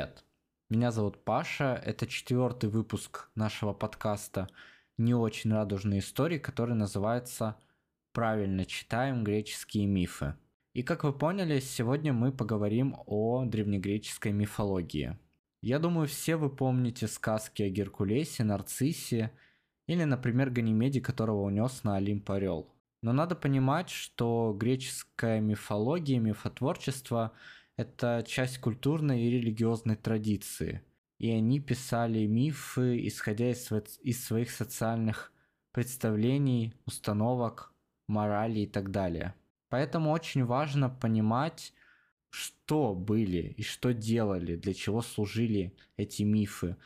Привет! Меня зовут Паша, это четвертый выпуск нашего подкаста «Не очень радужные истории», который называется «Правильно читаем греческие мифы». И как вы поняли, сегодня мы поговорим о древнегреческой мифологии. Я думаю, все вы помните сказки о Геркулесе, Нарциссе или, например, Ганимеде, которого унес на Олимп орел. Но надо понимать, что греческая мифология, мифотворчество – это часть культурной и религиозной традиции. И они писали мифы, исходя из, из своих социальных представлений, установок, морали и так далее. Поэтому очень важно понимать, что были и что делали, для чего служили эти мифы.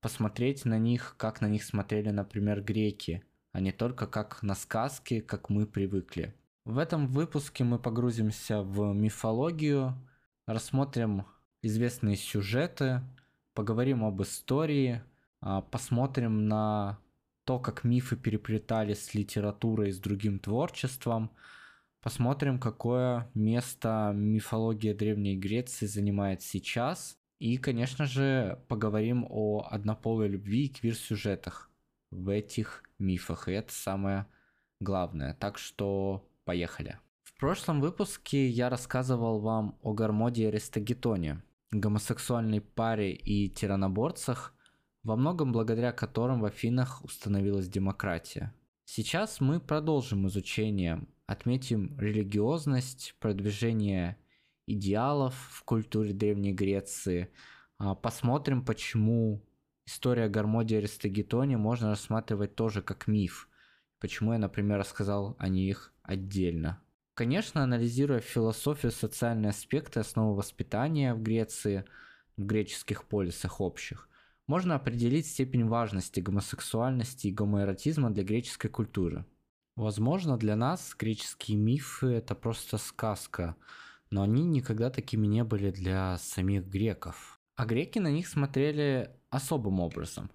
Посмотреть на них, как на них смотрели, например, греки, а не только как на сказки, как мы привыкли. В этом выпуске мы погрузимся в мифологию, рассмотрим известные сюжеты, поговорим об истории, а, посмотрим на то, как мифы переплетались с литературой и с другим творчеством, посмотрим, какое место мифология Древней Греции занимает сейчас, и, конечно же, поговорим о однополой любви и квир-сюжетах в этих мифах, и это самое главное. Так что поехали. В прошлом выпуске я рассказывал вам о Гармоде и Аристагетоне, гомосексуальной паре и тираноборцах, во многом благодаря которым в Афинах установилась демократия. Сейчас мы продолжим изучение, отметим религиозность, продвижение идеалов в культуре Древней Греции, а, посмотрим, почему история Гармоди и Аристагетоне можно рассматривать тоже как миф, почему я, например, рассказал о них отдельно. Конечно, анализируя философию, социальные аспекты, основы воспитания в Греции, в греческих полисах общих, можно определить степень важности гомосексуальности и гомоэротизма для греческой культуры. Возможно, для нас греческие мифы – это просто сказка, но они никогда такими не были для самих греков. А греки на них смотрели особым образом.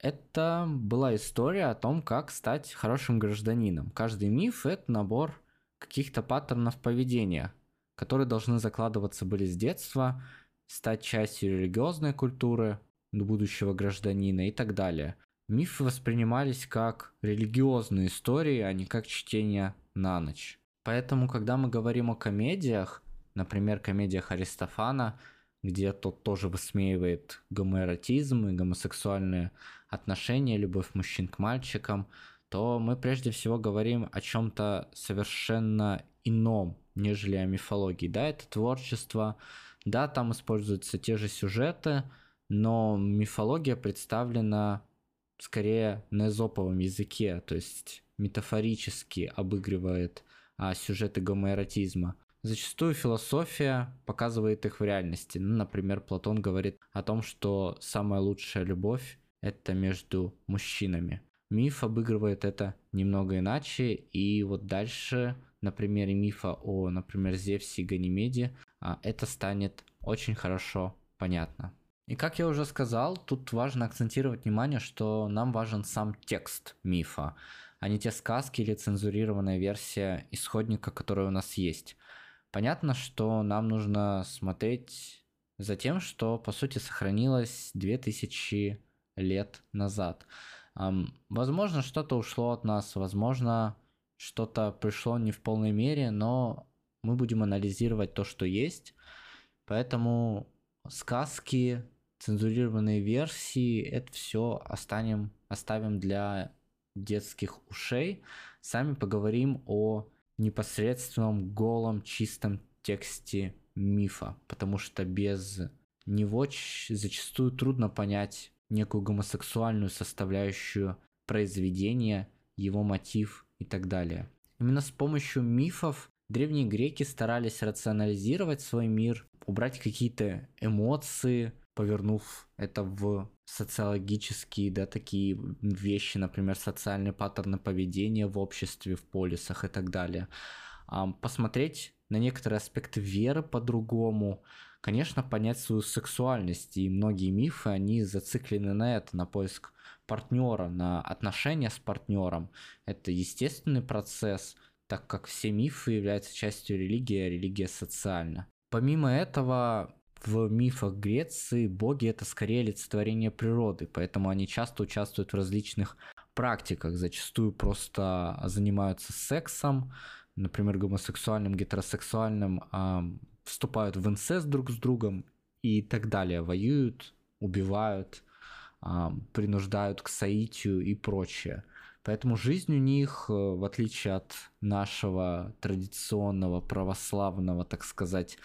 Это была история о том, как стать хорошим гражданином. Каждый миф – это набор каких-то паттернов поведения, которые должны закладываться были с детства, стать частью религиозной культуры будущего гражданина и так далее. Мифы воспринимались как религиозные истории, а не как чтение на ночь. Поэтому, когда мы говорим о комедиях, например, комедиях Аристофана, где тот тоже высмеивает гомоэротизм и гомосексуальные отношения, любовь мужчин к мальчикам, то мы прежде всего говорим о чем-то совершенно ином, нежели о мифологии. Да, это творчество, да, там используются те же сюжеты, но мифология представлена скорее на эзоповом языке, то есть метафорически обыгрывает а, сюжеты гомоэротизма. Зачастую философия показывает их в реальности. Ну, например, Платон говорит о том, что самая лучшая любовь – это между мужчинами. Миф обыгрывает это немного иначе, и вот дальше на примере мифа о, например, Зевсе и Ганимеде а, это станет очень хорошо понятно. И как я уже сказал, тут важно акцентировать внимание, что нам важен сам текст мифа, а не те сказки или цензурированная версия исходника, которая у нас есть. Понятно, что нам нужно смотреть за тем, что по сути сохранилось 2000 лет назад. Возможно, что-то ушло от нас, возможно, что-то пришло не в полной мере, но мы будем анализировать то, что есть. Поэтому сказки, цензурированные версии, это все останем, оставим для детских ушей. Сами поговорим о непосредственном голом чистом тексте мифа, потому что без него зачастую трудно понять некую гомосексуальную составляющую произведения, его мотив и так далее. Именно с помощью мифов древние греки старались рационализировать свой мир, убрать какие-то эмоции, повернув это в социологические, да, такие вещи, например, социальные паттерны поведения в обществе, в полисах и так далее. Посмотреть на некоторые аспекты веры по-другому, конечно, понять свою сексуальность. И многие мифы, они зациклены на это, на поиск партнера, на отношения с партнером. Это естественный процесс, так как все мифы являются частью религии, а религия социальна. Помимо этого, в мифах Греции боги это скорее олицетворение природы, поэтому они часто участвуют в различных практиках, зачастую просто занимаются сексом, например, гомосексуальным, гетеросексуальным, вступают в инцест друг с другом и так далее, воюют, убивают, принуждают к соитию и прочее. Поэтому жизнь у них, э, в отличие от нашего традиционного православного, так сказать,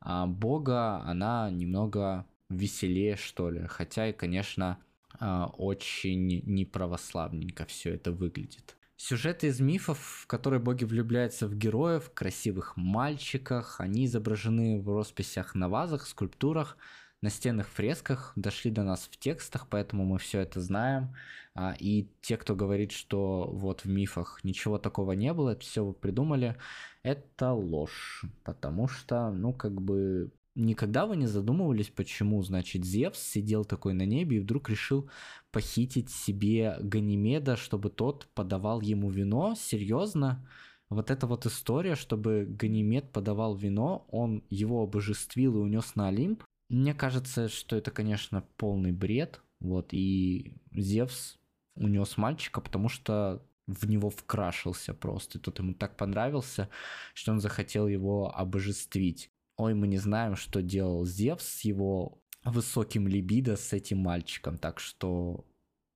а, бога, она немного веселее, что ли. Хотя и, конечно, а, очень неправославненько все это выглядит. Сюжеты из мифов, в которые боги влюбляются в героев, красивых мальчиках, они изображены в росписях на вазах, скульптурах, настенных фресках, дошли до нас в текстах, поэтому мы все это знаем. А, и те, кто говорит, что вот в мифах ничего такого не было, это все вы придумали, это ложь. Потому что, ну, как бы, никогда вы не задумывались, почему, значит, Зевс сидел такой на небе и вдруг решил похитить себе Ганимеда, чтобы тот подавал ему вино? Серьезно? Вот эта вот история, чтобы Ганимед подавал вино, он его обожествил и унес на Олимп, мне кажется, что это, конечно, полный бред. Вот, и Зевс унес мальчика, потому что в него вкрашился просто. Тот ему так понравился, что он захотел его обожествить. Ой, мы не знаем, что делал Зевс с его высоким либидо с этим мальчиком, так что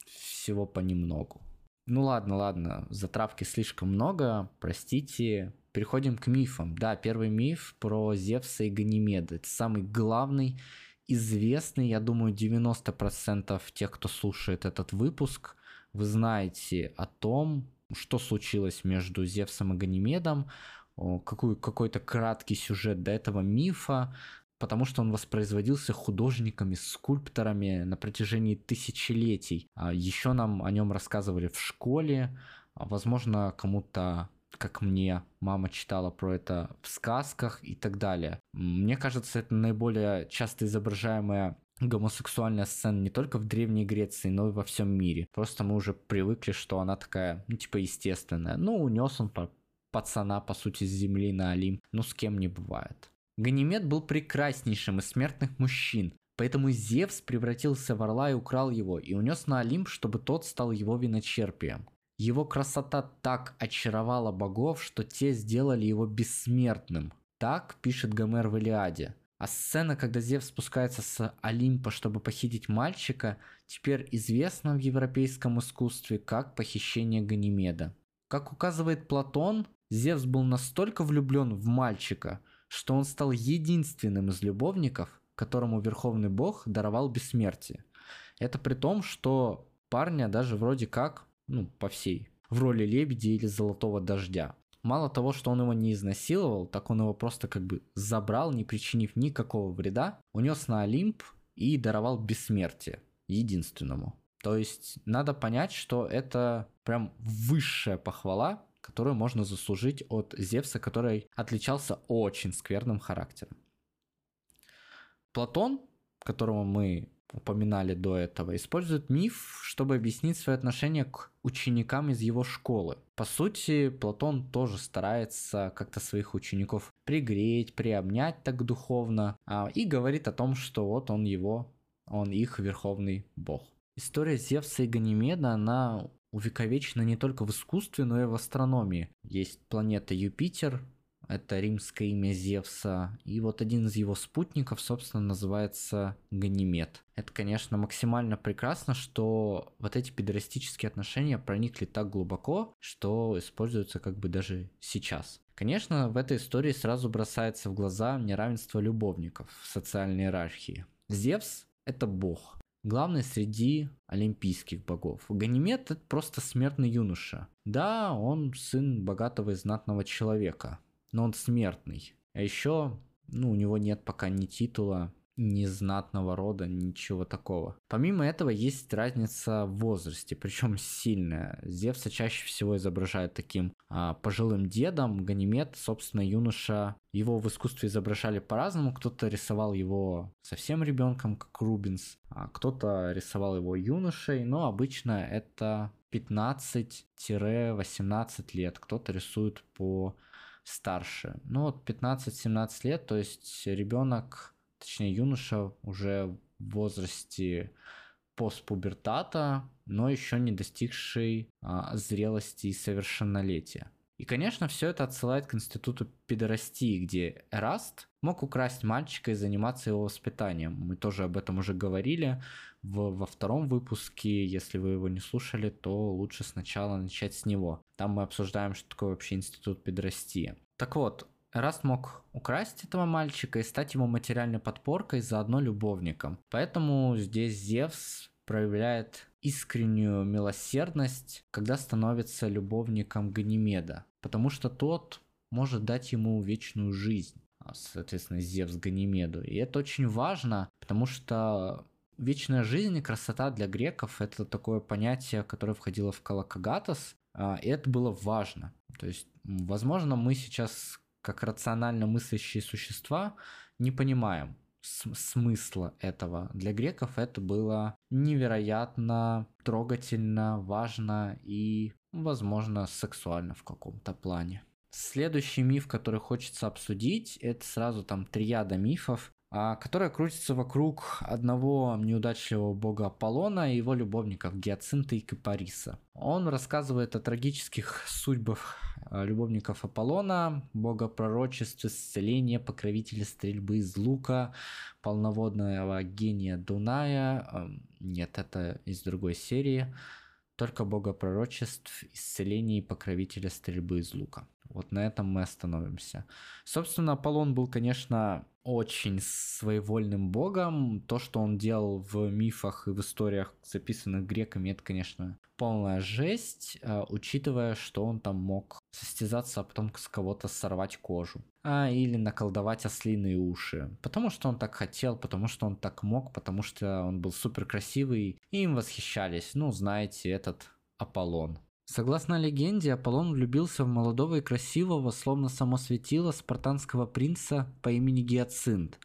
всего понемногу. Ну ладно, ладно, затравки слишком много, простите. Переходим к мифам. Да, первый миф про Зевса и Ганимеда. Это самый главный, известный, я думаю, 90% тех, кто слушает этот выпуск, вы знаете о том, что случилось между Зевсом и Ганимедом, какой, какой-то краткий сюжет до этого мифа, потому что он воспроизводился художниками, скульпторами на протяжении тысячелетий. А еще нам о нем рассказывали в школе, а, возможно, кому-то как мне мама читала про это в сказках и так далее. Мне кажется, это наиболее часто изображаемая гомосексуальная сцена не только в Древней Греции, но и во всем мире. Просто мы уже привыкли, что она такая, ну, типа, естественная. Ну, унес он пацана, по сути, с земли на Олимп. Ну, с кем не бывает. Ганимед был прекраснейшим из смертных мужчин, поэтому Зевс превратился в орла и украл его, и унес на Олимп, чтобы тот стал его виночерпием. Его красота так очаровала богов, что те сделали его бессмертным. Так пишет Гомер в Илиаде. А сцена, когда Зевс спускается с Олимпа, чтобы похитить мальчика, теперь известна в европейском искусстве как похищение Ганимеда. Как указывает Платон, Зевс был настолько влюблен в мальчика, что он стал единственным из любовников, которому Верховный Бог даровал бессмертие. Это при том, что парня даже вроде как, ну, по всей, в роли лебедя или золотого дождя. Мало того, что он его не изнасиловал, так он его просто как бы забрал, не причинив никакого вреда, унес на Олимп и даровал бессмертие единственному. То есть надо понять, что это прям высшая похвала, которую можно заслужить от Зевса, который отличался очень скверным характером. Платон, которого мы упоминали до этого, использует миф, чтобы объяснить свое отношение к ученикам из его школы. По сути, Платон тоже старается как-то своих учеников пригреть, приобнять так духовно, а, и говорит о том, что вот он его, он их верховный бог. История Зевса и Ганимеда, она увековечена не только в искусстве, но и в астрономии. Есть планета Юпитер, это римское имя Зевса, и вот один из его спутников, собственно, называется Ганимед. Это, конечно, максимально прекрасно, что вот эти педерастические отношения проникли так глубоко, что используются как бы даже сейчас. Конечно, в этой истории сразу бросается в глаза неравенство любовников в социальной иерархии. Зевс – это бог, главный среди олимпийских богов. Ганимед – это просто смертный юноша. Да, он сын богатого и знатного человека, но он смертный. А еще, ну, у него нет пока ни титула, ни знатного рода, ничего такого. Помимо этого есть разница в возрасте, причем сильная. Зевса чаще всего изображают таким а, пожилым дедом, Ганимед, собственно, юноша. Его в искусстве изображали по-разному. Кто-то рисовал его совсем ребенком, как Рубинс, а кто-то рисовал его юношей, но обычно это 15-18 лет. Кто-то рисует по старше. Ну вот 15-17 лет, то есть ребенок точнее юноша уже в возрасте постпубертата, но еще не достигший а, зрелости и совершеннолетия. И, конечно, все это отсылает к институту педорастии, где Эраст мог украсть мальчика и заниматься его воспитанием. Мы тоже об этом уже говорили в, во втором выпуске. Если вы его не слушали, то лучше сначала начать с него. Там мы обсуждаем, что такое вообще институт педорастии. Так вот, Эраст мог украсть этого мальчика и стать ему материальной подпоркой, заодно любовником. Поэтому здесь Зевс проявляет искреннюю милосердность, когда становится любовником Ганимеда, потому что тот может дать ему вечную жизнь, а, соответственно, Зевс Ганимеду. И это очень важно, потому что вечная жизнь и красота для греков – это такое понятие, которое входило в Калакагатас, а, и это было важно. То есть, возможно, мы сейчас, как рационально мыслящие существа, не понимаем, смысла этого. Для греков это было невероятно трогательно, важно и, возможно, сексуально в каком-то плане. Следующий миф, который хочется обсудить, это сразу там триада мифов. А, которая крутится вокруг одного неудачливого бога Аполлона и его любовников Гиацинта и Кипариса. Он рассказывает о трагических судьбах а, любовников Аполлона, бога пророчества, исцеления, покровителя стрельбы из лука, полноводного гения Дуная. Нет, это из другой серии. Только бога пророчеств, исцеления и покровителя стрельбы из лука. Вот на этом мы остановимся. Собственно, Аполлон был, конечно, очень своевольным богом. То, что он делал в мифах и в историях, записанных греками, это, конечно, полная жесть, а, учитывая, что он там мог состязаться, а потом с кого-то сорвать кожу. А, или наколдовать ослиные уши. Потому что он так хотел, потому что он так мог, потому что он был супер красивый, и им восхищались. Ну, знаете, этот Аполлон. Согласно легенде, Аполлон влюбился в молодого и красивого, словно само светило, спартанского принца по имени Гиацинт.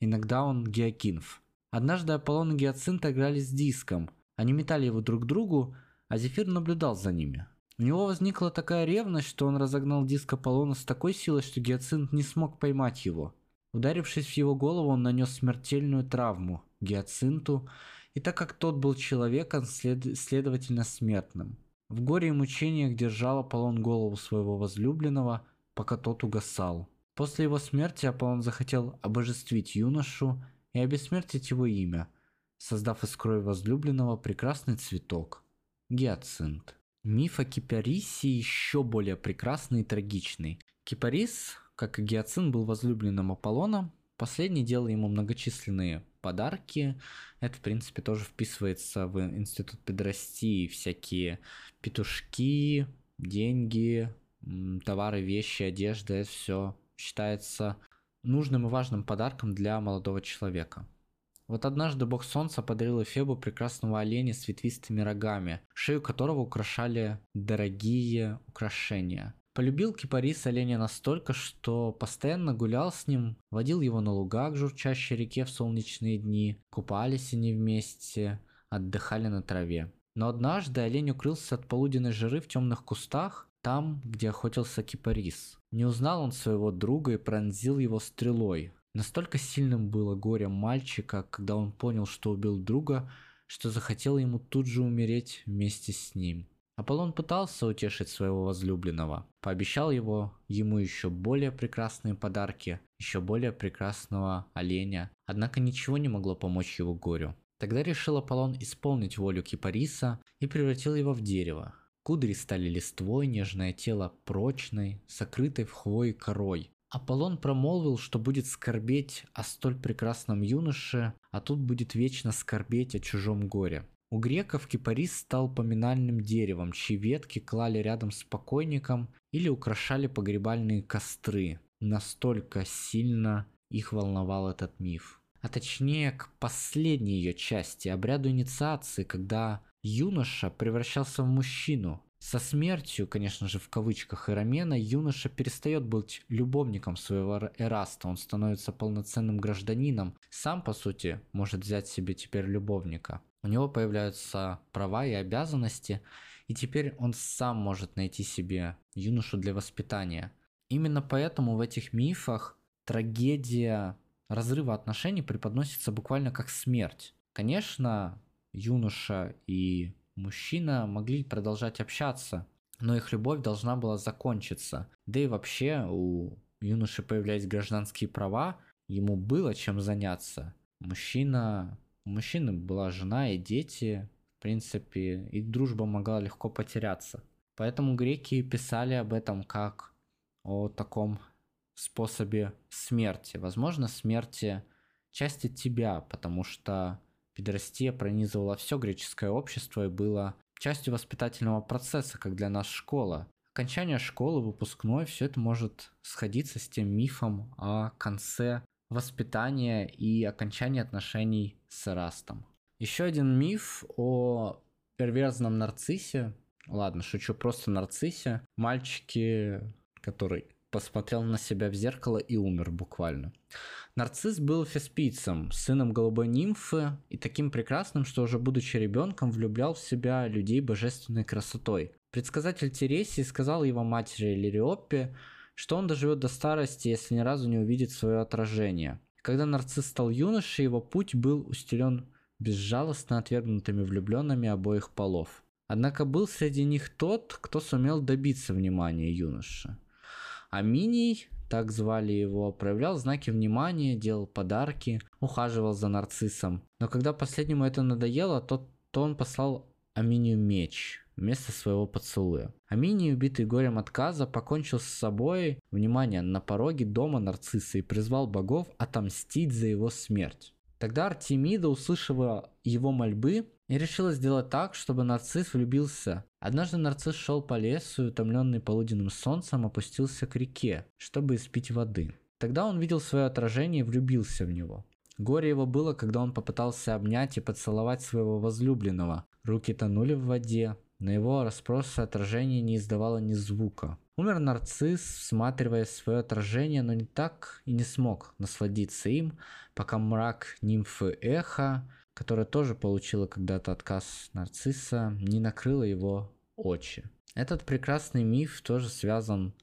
Иногда он Геокинф. Однажды Аполлон и Гиацинт играли с диском. Они метали его друг другу, а Зефир наблюдал за ними. У него возникла такая ревность, что он разогнал диск Аполлона с такой силой, что Гиацинт не смог поймать его. Ударившись в его голову, он нанес смертельную травму Гиацинту, и так как тот был человеком, след... следовательно смертным. В горе и мучениях держал Аполлон голову своего возлюбленного, пока тот угасал. После его смерти Аполлон захотел обожествить юношу и обессмертить его имя, создав из крови возлюбленного прекрасный цветок – гиацинт. Миф о Кипарисе еще более прекрасный и трагичный. Кипарис, как и гиацинт, был возлюбленным Аполлона, Последний делал ему многочисленные подарки. Это, в принципе, тоже вписывается в институт педрастии. Всякие петушки, деньги, товары, вещи, одежда. Это все считается нужным и важным подарком для молодого человека. Вот однажды бог солнца подарил Эфебу прекрасного оленя с ветвистыми рогами, шею которого украшали дорогие украшения. Полюбил кипарис оленя настолько, что постоянно гулял с ним, водил его на луга к журчащей реке в солнечные дни, купались они вместе, отдыхали на траве. Но однажды олень укрылся от полуденной жары в темных кустах, там, где охотился кипарис. Не узнал он своего друга и пронзил его стрелой. Настолько сильным было горе мальчика, когда он понял, что убил друга, что захотел ему тут же умереть вместе с ним. Аполлон пытался утешить своего возлюбленного, пообещал его ему еще более прекрасные подарки, еще более прекрасного оленя, однако ничего не могло помочь его горю. Тогда решил Аполлон исполнить волю Кипариса и превратил его в дерево. Кудри стали листвой, нежное тело прочной, сокрытой в хвое корой. Аполлон промолвил, что будет скорбеть о столь прекрасном юноше, а тут будет вечно скорбеть о чужом горе. У греков кипарис стал поминальным деревом, чьи ветки клали рядом с покойником или украшали погребальные костры. Настолько сильно их волновал этот миф. А точнее к последней ее части, обряду инициации, когда юноша превращался в мужчину. Со смертью, конечно же, в кавычках Иромена, юноша перестает быть любовником своего Эраста, он становится полноценным гражданином, сам, по сути, может взять себе теперь любовника. У него появляются права и обязанности, и теперь он сам может найти себе юношу для воспитания. Именно поэтому в этих мифах трагедия разрыва отношений преподносится буквально как смерть. Конечно, юноша и мужчина могли продолжать общаться, но их любовь должна была закончиться. Да и вообще у юноши появлялись гражданские права, ему было чем заняться. Мужчина, у мужчины была жена и дети, в принципе, их дружба могла легко потеряться. Поэтому греки писали об этом как о таком способе смерти. Возможно, смерти части тебя, потому что педерастия пронизывала все греческое общество и было частью воспитательного процесса, как для нас школа. Окончание школы, выпускной, все это может сходиться с тем мифом о конце воспитания и окончании отношений с Эрастом. Еще один миф о перверзном нарциссе. Ладно, шучу, просто нарциссе. Мальчике, который посмотрел на себя в зеркало и умер буквально. Нарцисс был феспийцем, сыном голубой нимфы и таким прекрасным, что уже будучи ребенком влюблял в себя людей божественной красотой. Предсказатель Тересий сказал его матери Лириоппе, что он доживет до старости, если ни разу не увидит свое отражение. Когда нарцисс стал юношей, его путь был устелен безжалостно отвергнутыми влюбленными обоих полов. Однако был среди них тот, кто сумел добиться внимания юноши. Аминий, так звали его, проявлял знаки внимания, делал подарки, ухаживал за нарциссом. Но когда последнему это надоело, то, то он послал Аминию меч вместо своего поцелуя. Аминий, убитый горем отказа, покончил с собой, внимание, на пороге дома нарцисса и призвал богов отомстить за его смерть. Тогда Артемида, услышав его мольбы, и решила сделать так, чтобы нарцисс влюбился. Однажды нарцисс шел по лесу и, утомленный полуденным солнцем, опустился к реке, чтобы испить воды. Тогда он видел свое отражение и влюбился в него. Горе его было, когда он попытался обнять и поцеловать своего возлюбленного. Руки тонули в воде, но его расспросое отражение не издавало ни звука. Умер нарцисс, всматривая свое отражение, но не так и не смог насладиться им, пока мрак нимфы Эхо которая тоже получила когда-то отказ нарцисса, не накрыла его очи. Этот прекрасный миф тоже связан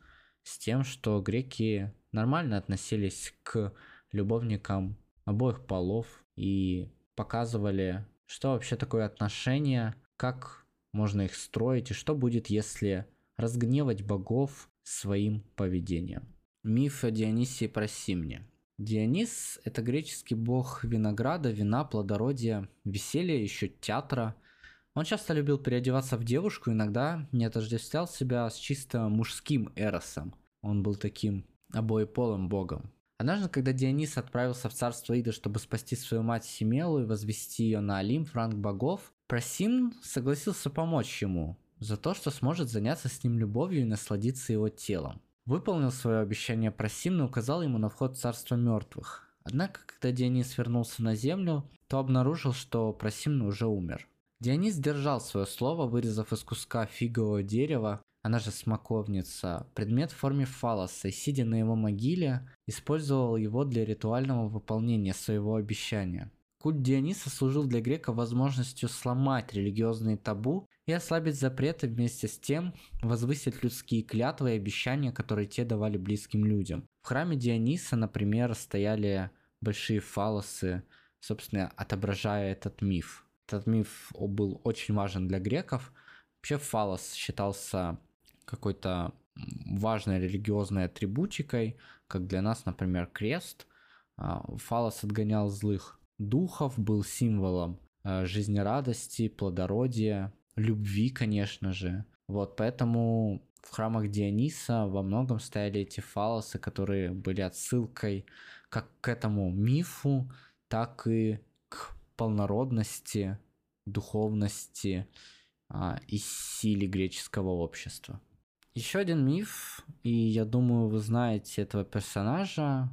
с тем, что греки нормально относились к любовникам обоих полов и показывали, что вообще такое отношение, как можно их строить и что будет, если разгневать богов своим поведением. Миф о Дионисии Просимне. Дионис – это греческий бог винограда, вина, плодородия, веселья, еще театра. Он часто любил переодеваться в девушку, иногда не отождествлял себя с чисто мужским эросом. Он был таким обоеполым богом. Однажды, когда Дионис отправился в царство Ида, чтобы спасти свою мать Семелу и возвести ее на Олимп ранг богов, Просим согласился помочь ему за то, что сможет заняться с ним любовью и насладиться его телом выполнил свое обещание Просимна и указал ему на вход в царство мертвых. Однако, когда Дионис вернулся на землю, то обнаружил, что Просимна уже умер. Дионис держал свое слово, вырезав из куска фигового дерева, она же смоковница, предмет в форме фалоса и, сидя на его могиле, использовал его для ритуального выполнения своего обещания. Культ Диониса служил для грека возможностью сломать религиозные табу и ослабить запреты вместе с тем возвысить людские клятвы и обещания, которые те давали близким людям. В храме Диониса, например, стояли большие фалосы, собственно, отображая этот миф. Этот миф был очень важен для греков. Вообще фалос считался какой-то важной религиозной атрибутикой, как для нас, например, крест. А, фалос отгонял злых духов, был символом э, жизнерадости, плодородия, любви, конечно же. Вот поэтому в храмах Диониса во многом стояли эти фалосы, которые были отсылкой как к этому мифу, так и к полнородности, духовности а, и силе греческого общества. Еще один миф, и я думаю, вы знаете этого персонажа,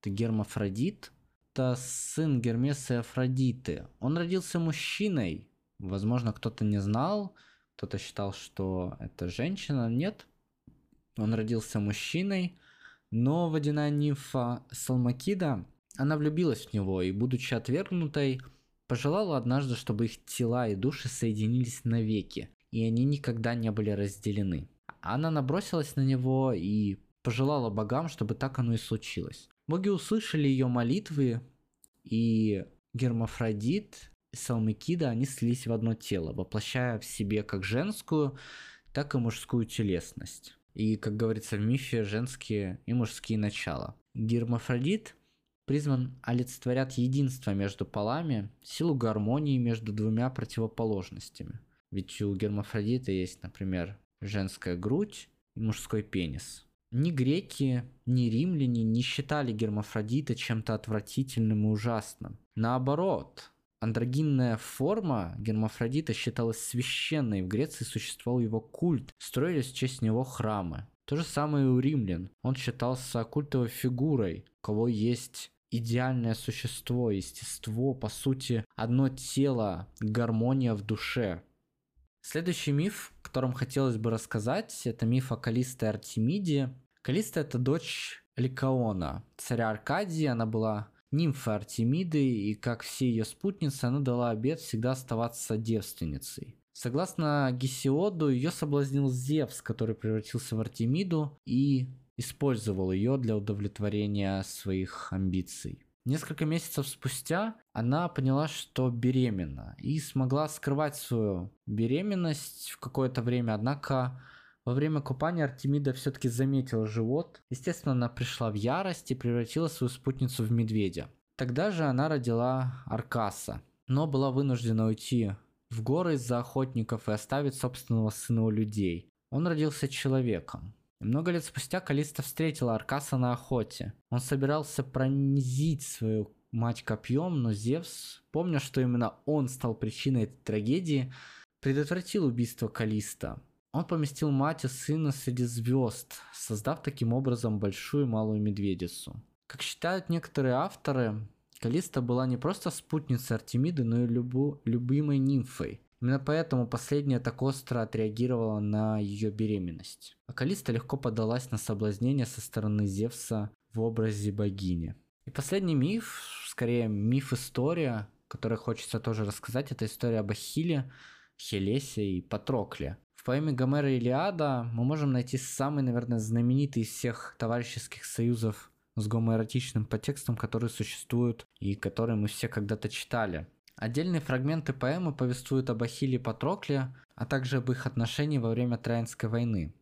это Гермафродит это сын Гермеса и Афродиты. Он родился мужчиной. Возможно, кто-то не знал, кто-то считал, что это женщина. Нет, он родился мужчиной, но водяная нимфа Салмакида, она влюбилась в него и, будучи отвергнутой, пожелала однажды, чтобы их тела и души соединились навеки, и они никогда не были разделены. Она набросилась на него и пожелала богам, чтобы так оно и случилось. Боги услышали ее молитвы, и Гермафродит и Салмикида, они слились в одно тело, воплощая в себе как женскую, так и мужскую телесность. И, как говорится в мифе, женские и мужские начала. Гермафродит призван олицетворять единство между полами, силу гармонии между двумя противоположностями. Ведь у гермафродита есть, например, женская грудь и мужской пенис. Ни греки, ни римляне не считали гермафродита чем-то отвратительным и ужасным. Наоборот, андрогинная форма гермафродита считалась священной, в Греции существовал его культ, строились в честь него храмы. То же самое и у римлян. Он считался культовой фигурой, у кого есть идеальное существо, естество, по сути, одно тело, гармония в душе. Следующий миф, о котором хотелось бы рассказать, это миф о Калисте Артемиде. Калиста это дочь Ликаона, царя Аркадии, она была нимфой Артемиды, и как все ее спутницы, она дала обет всегда оставаться девственницей. Согласно Гесиоду, ее соблазнил Зевс, который превратился в Артемиду и использовал ее для удовлетворения своих амбиций. Несколько месяцев спустя она поняла, что беременна и смогла скрывать свою беременность в какое-то время, однако во время купания Артемида все-таки заметила живот. Естественно, она пришла в ярость и превратила свою спутницу в медведя. Тогда же она родила Аркаса, но была вынуждена уйти в горы из-за охотников и оставить собственного сына у людей. Он родился человеком. Много лет спустя Калиста встретила Аркаса на охоте. Он собирался пронзить свою мать копьем, но Зевс, помня, что именно он стал причиной этой трагедии, предотвратил убийство Калиста. Он поместил мать и сына среди звезд, создав таким образом большую и малую медведицу. Как считают некоторые авторы, Калиста была не просто спутницей Артемиды, но и любу, любимой нимфой. Именно поэтому последняя так остро отреагировала на ее беременность. А Калиста легко поддалась на соблазнение со стороны Зевса в образе богини. И последний миф, скорее миф-история, который хочется тоже рассказать, это история об Ахилле, Хелесе и Патрокле. В поэме Гомера Илиада мы можем найти самый, наверное, знаменитый из всех товарищеских союзов с гомоэротичным подтекстом, которые существуют и которые мы все когда-то читали. Отдельные фрагменты поэмы повествуют об Ахилле и Патрокле, а также об их отношении во время Троянской войны.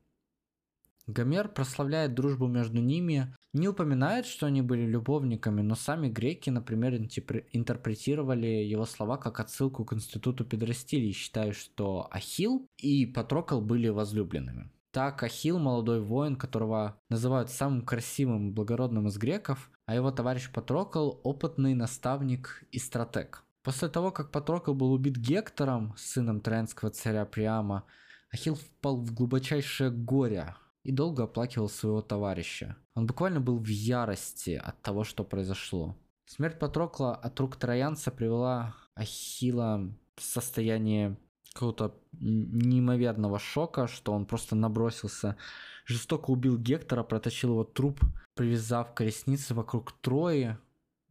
Гомер прославляет дружбу между ними, не упоминает, что они были любовниками, но сами греки, например, интерпретировали его слова как отсылку к институту педрастилии, считая, что Ахилл и Патрокл были возлюбленными. Так Ахилл, молодой воин, которого называют самым красивым и благородным из греков, а его товарищ Патрокл – опытный наставник и стратег. После того, как Патрокл был убит Гектором, сыном троянского царя Приама, Ахилл впал в глубочайшее горе и долго оплакивал своего товарища. Он буквально был в ярости от того, что произошло. Смерть Патрокла от рук троянца привела Ахилла в состояние какого-то неимоверного шока, что он просто набросился, жестоко убил Гектора, протащил его труп, привязав колесницы вокруг Трои,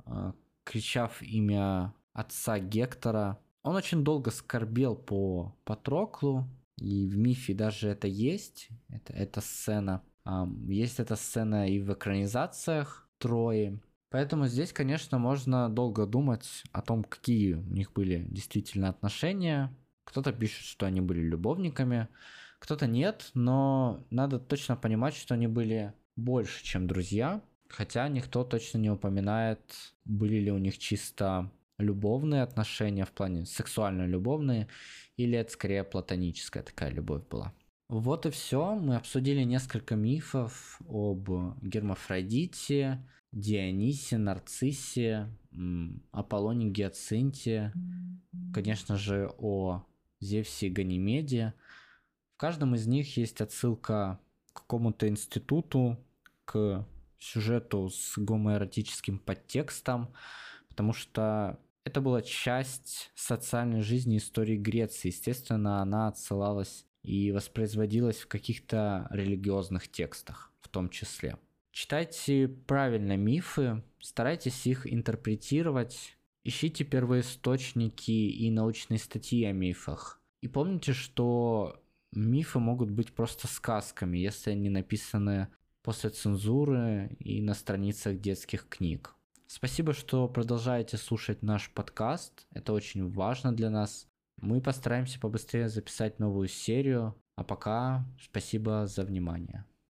а, кричав имя отца Гектора. Он очень долго скорбел по Патроклу, и в мифе даже это есть, это, эта сцена. Есть эта сцена и в экранизациях Трои. Поэтому здесь, конечно, можно долго думать о том, какие у них были действительно отношения. Кто-то пишет, что они были любовниками, кто-то нет, но надо точно понимать, что они были больше, чем друзья. Хотя никто точно не упоминает, были ли у них чисто любовные отношения в плане сексуально-любовные, или это скорее платоническая такая любовь была. Вот и все. Мы обсудили несколько мифов об Гермафродите, Дионисе, Нарциссе, Аполлоне Гиацинте, конечно же, о Зевсе и Ганимеде. В каждом из них есть отсылка к какому-то институту, к сюжету с гомоэротическим подтекстом, потому что это была часть социальной жизни истории Греции. Естественно, она отсылалась и воспроизводилась в каких-то религиозных текстах в том числе. Читайте правильно мифы, старайтесь их интерпретировать, ищите первоисточники и научные статьи о мифах. И помните, что мифы могут быть просто сказками, если они написаны после цензуры и на страницах детских книг. Спасибо, что продолжаете слушать наш подкаст. Это очень важно для нас. Мы постараемся побыстрее записать новую серию. А пока спасибо за внимание.